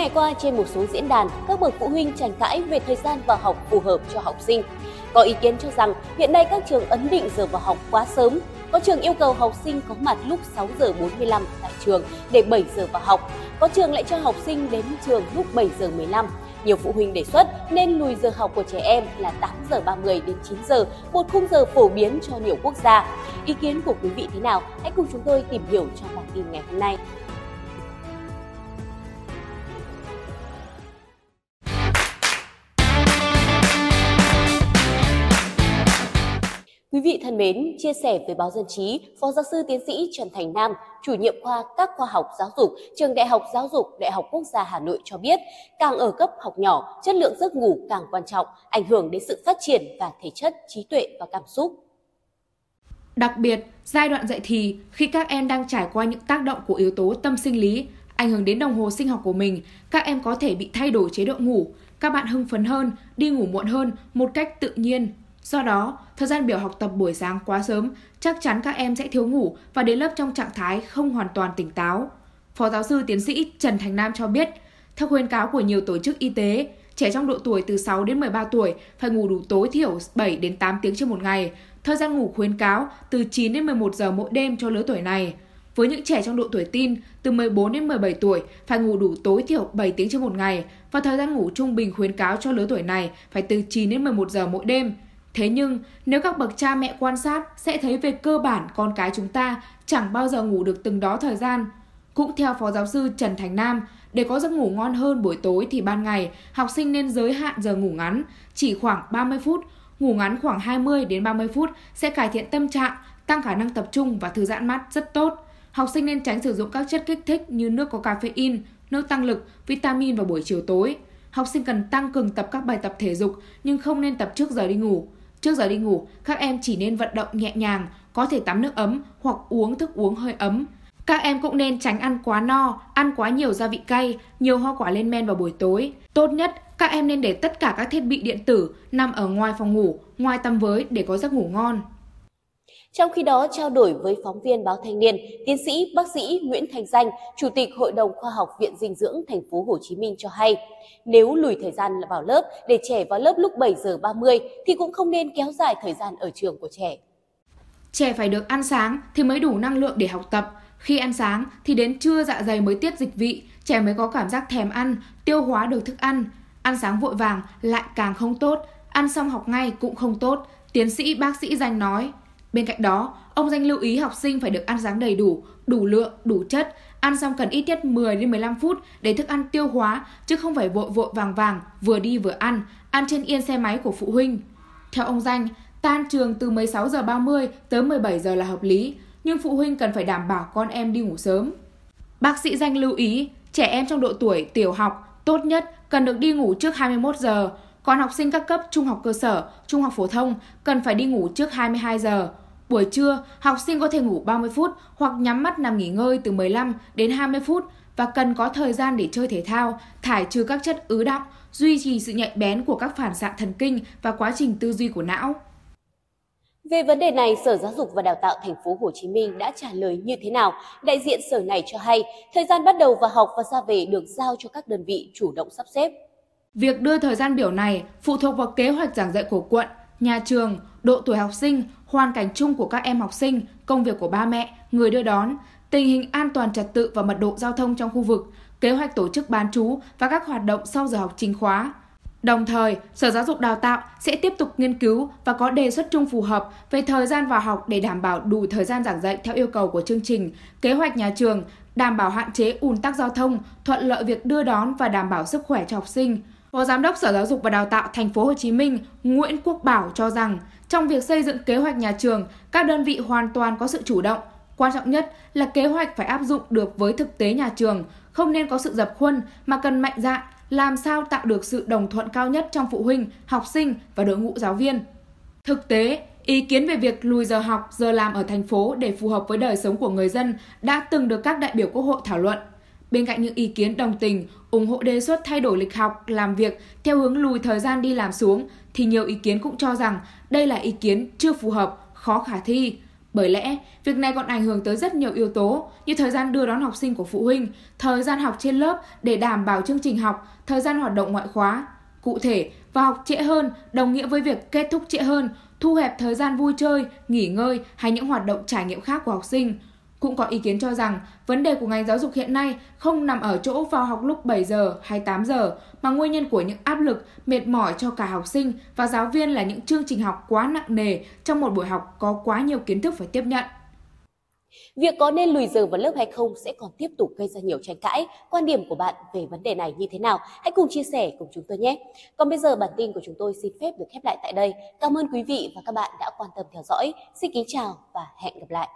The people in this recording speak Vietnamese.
ngày qua trên một số diễn đàn, các bậc phụ huynh tranh cãi về thời gian vào học phù hợp cho học sinh. Có ý kiến cho rằng hiện nay các trường ấn định giờ vào học quá sớm, có trường yêu cầu học sinh có mặt lúc 6 giờ 45 tại trường để 7 giờ vào học. Có trường lại cho học sinh đến trường lúc 7 giờ 15. Nhiều phụ huynh đề xuất nên lùi giờ học của trẻ em là 8 giờ 30 đến 9 giờ, một khung giờ phổ biến cho nhiều quốc gia. Ý kiến của quý vị thế nào? Hãy cùng chúng tôi tìm hiểu trong bản tin ngày hôm nay. Quý vị thân mến, chia sẻ với báo Dân trí, Phó Giáo sư Tiến sĩ Trần Thành Nam, chủ nhiệm khoa các khoa học giáo dục, Trường Đại học Giáo dục Đại học Quốc gia Hà Nội cho biết, càng ở cấp học nhỏ, chất lượng giấc ngủ càng quan trọng, ảnh hưởng đến sự phát triển và thể chất, trí tuệ và cảm xúc. Đặc biệt, giai đoạn dạy thì, khi các em đang trải qua những tác động của yếu tố tâm sinh lý, ảnh hưởng đến đồng hồ sinh học của mình, các em có thể bị thay đổi chế độ ngủ, các bạn hưng phấn hơn, đi ngủ muộn hơn một cách tự nhiên, Do đó, thời gian biểu học tập buổi sáng quá sớm, chắc chắn các em sẽ thiếu ngủ và đến lớp trong trạng thái không hoàn toàn tỉnh táo. Phó giáo sư tiến sĩ Trần Thành Nam cho biết, theo khuyến cáo của nhiều tổ chức y tế, trẻ trong độ tuổi từ 6 đến 13 tuổi phải ngủ đủ tối thiểu 7 đến 8 tiếng trên một ngày. Thời gian ngủ khuyến cáo từ 9 đến 11 giờ mỗi đêm cho lứa tuổi này. Với những trẻ trong độ tuổi tin, từ 14 đến 17 tuổi phải ngủ đủ tối thiểu 7 tiếng trên một ngày và thời gian ngủ trung bình khuyến cáo cho lứa tuổi này phải từ 9 đến 11 giờ mỗi đêm. Thế nhưng, nếu các bậc cha mẹ quan sát sẽ thấy về cơ bản con cái chúng ta chẳng bao giờ ngủ được từng đó thời gian. Cũng theo Phó Giáo sư Trần Thành Nam, để có giấc ngủ ngon hơn buổi tối thì ban ngày, học sinh nên giới hạn giờ ngủ ngắn, chỉ khoảng 30 phút, ngủ ngắn khoảng 20 đến 30 phút sẽ cải thiện tâm trạng, tăng khả năng tập trung và thư giãn mắt rất tốt. Học sinh nên tránh sử dụng các chất kích thích như nước có caffeine, nước tăng lực, vitamin vào buổi chiều tối. Học sinh cần tăng cường tập các bài tập thể dục nhưng không nên tập trước giờ đi ngủ. Trước giờ đi ngủ, các em chỉ nên vận động nhẹ nhàng, có thể tắm nước ấm hoặc uống thức uống hơi ấm. Các em cũng nên tránh ăn quá no, ăn quá nhiều gia vị cay, nhiều hoa quả lên men vào buổi tối. Tốt nhất, các em nên để tất cả các thiết bị điện tử nằm ở ngoài phòng ngủ, ngoài tầm với để có giấc ngủ ngon. Trong khi đó, trao đổi với phóng viên báo Thanh niên, tiến sĩ bác sĩ Nguyễn Thành Danh, Chủ tịch Hội đồng Khoa học Viện Dinh dưỡng thành phố Hồ Chí Minh cho hay, nếu lùi thời gian vào lớp để trẻ vào lớp lúc 7 giờ 30 thì cũng không nên kéo dài thời gian ở trường của trẻ. Trẻ phải được ăn sáng thì mới đủ năng lượng để học tập. Khi ăn sáng thì đến trưa dạ dày mới tiết dịch vị, trẻ mới có cảm giác thèm ăn, tiêu hóa được thức ăn. Ăn sáng vội vàng lại càng không tốt, ăn xong học ngay cũng không tốt, tiến sĩ bác sĩ Danh nói. Bên cạnh đó, ông Danh lưu ý học sinh phải được ăn sáng đầy đủ, đủ lượng, đủ chất, ăn xong cần ít nhất 10 đến 15 phút để thức ăn tiêu hóa chứ không phải vội vội vàng vàng vừa đi vừa ăn, ăn trên yên xe máy của phụ huynh. Theo ông Danh, tan trường từ 16 giờ 30 tới 17 giờ là hợp lý, nhưng phụ huynh cần phải đảm bảo con em đi ngủ sớm. Bác sĩ Danh lưu ý, trẻ em trong độ tuổi tiểu học tốt nhất cần được đi ngủ trước 21 giờ, còn học sinh các cấp trung học cơ sở, trung học phổ thông cần phải đi ngủ trước 22 giờ. Buổi trưa, học sinh có thể ngủ 30 phút hoặc nhắm mắt nằm nghỉ ngơi từ 15 đến 20 phút và cần có thời gian để chơi thể thao, thải trừ các chất ứ đọng, duy trì sự nhạy bén của các phản xạ thần kinh và quá trình tư duy của não. Về vấn đề này, Sở Giáo dục và Đào tạo thành phố Hồ Chí Minh đã trả lời như thế nào? Đại diện sở này cho hay, thời gian bắt đầu vào học và ra về được giao cho các đơn vị chủ động sắp xếp. Việc đưa thời gian biểu này phụ thuộc vào kế hoạch giảng dạy của quận, nhà trường, độ tuổi học sinh, hoàn cảnh chung của các em học sinh, công việc của ba mẹ, người đưa đón, tình hình an toàn trật tự và mật độ giao thông trong khu vực, kế hoạch tổ chức bán trú và các hoạt động sau giờ học chính khóa. Đồng thời, Sở Giáo dục Đào tạo sẽ tiếp tục nghiên cứu và có đề xuất chung phù hợp về thời gian vào học để đảm bảo đủ thời gian giảng dạy theo yêu cầu của chương trình, kế hoạch nhà trường, đảm bảo hạn chế ùn tắc giao thông, thuận lợi việc đưa đón và đảm bảo sức khỏe cho học sinh. Phó Giám đốc Sở Giáo dục và Đào tạo Thành phố Hồ Chí Minh Nguyễn Quốc Bảo cho rằng trong việc xây dựng kế hoạch nhà trường, các đơn vị hoàn toàn có sự chủ động. Quan trọng nhất là kế hoạch phải áp dụng được với thực tế nhà trường, không nên có sự dập khuôn mà cần mạnh dạn làm sao tạo được sự đồng thuận cao nhất trong phụ huynh, học sinh và đội ngũ giáo viên. Thực tế, ý kiến về việc lùi giờ học, giờ làm ở thành phố để phù hợp với đời sống của người dân đã từng được các đại biểu Quốc hội thảo luận. Bên cạnh những ý kiến đồng tình, ủng hộ đề xuất thay đổi lịch học, làm việc theo hướng lùi thời gian đi làm xuống, thì nhiều ý kiến cũng cho rằng đây là ý kiến chưa phù hợp, khó khả thi. Bởi lẽ, việc này còn ảnh hưởng tới rất nhiều yếu tố như thời gian đưa đón học sinh của phụ huynh, thời gian học trên lớp để đảm bảo chương trình học, thời gian hoạt động ngoại khóa. Cụ thể, vào học trễ hơn đồng nghĩa với việc kết thúc trễ hơn, thu hẹp thời gian vui chơi, nghỉ ngơi hay những hoạt động trải nghiệm khác của học sinh. Cũng có ý kiến cho rằng vấn đề của ngành giáo dục hiện nay không nằm ở chỗ vào học lúc 7 giờ hay 8 giờ, mà nguyên nhân của những áp lực, mệt mỏi cho cả học sinh và giáo viên là những chương trình học quá nặng nề trong một buổi học có quá nhiều kiến thức phải tiếp nhận. Việc có nên lùi giờ vào lớp hay không sẽ còn tiếp tục gây ra nhiều tranh cãi. Quan điểm của bạn về vấn đề này như thế nào? Hãy cùng chia sẻ cùng chúng tôi nhé. Còn bây giờ bản tin của chúng tôi xin phép được khép lại tại đây. Cảm ơn quý vị và các bạn đã quan tâm theo dõi. Xin kính chào và hẹn gặp lại.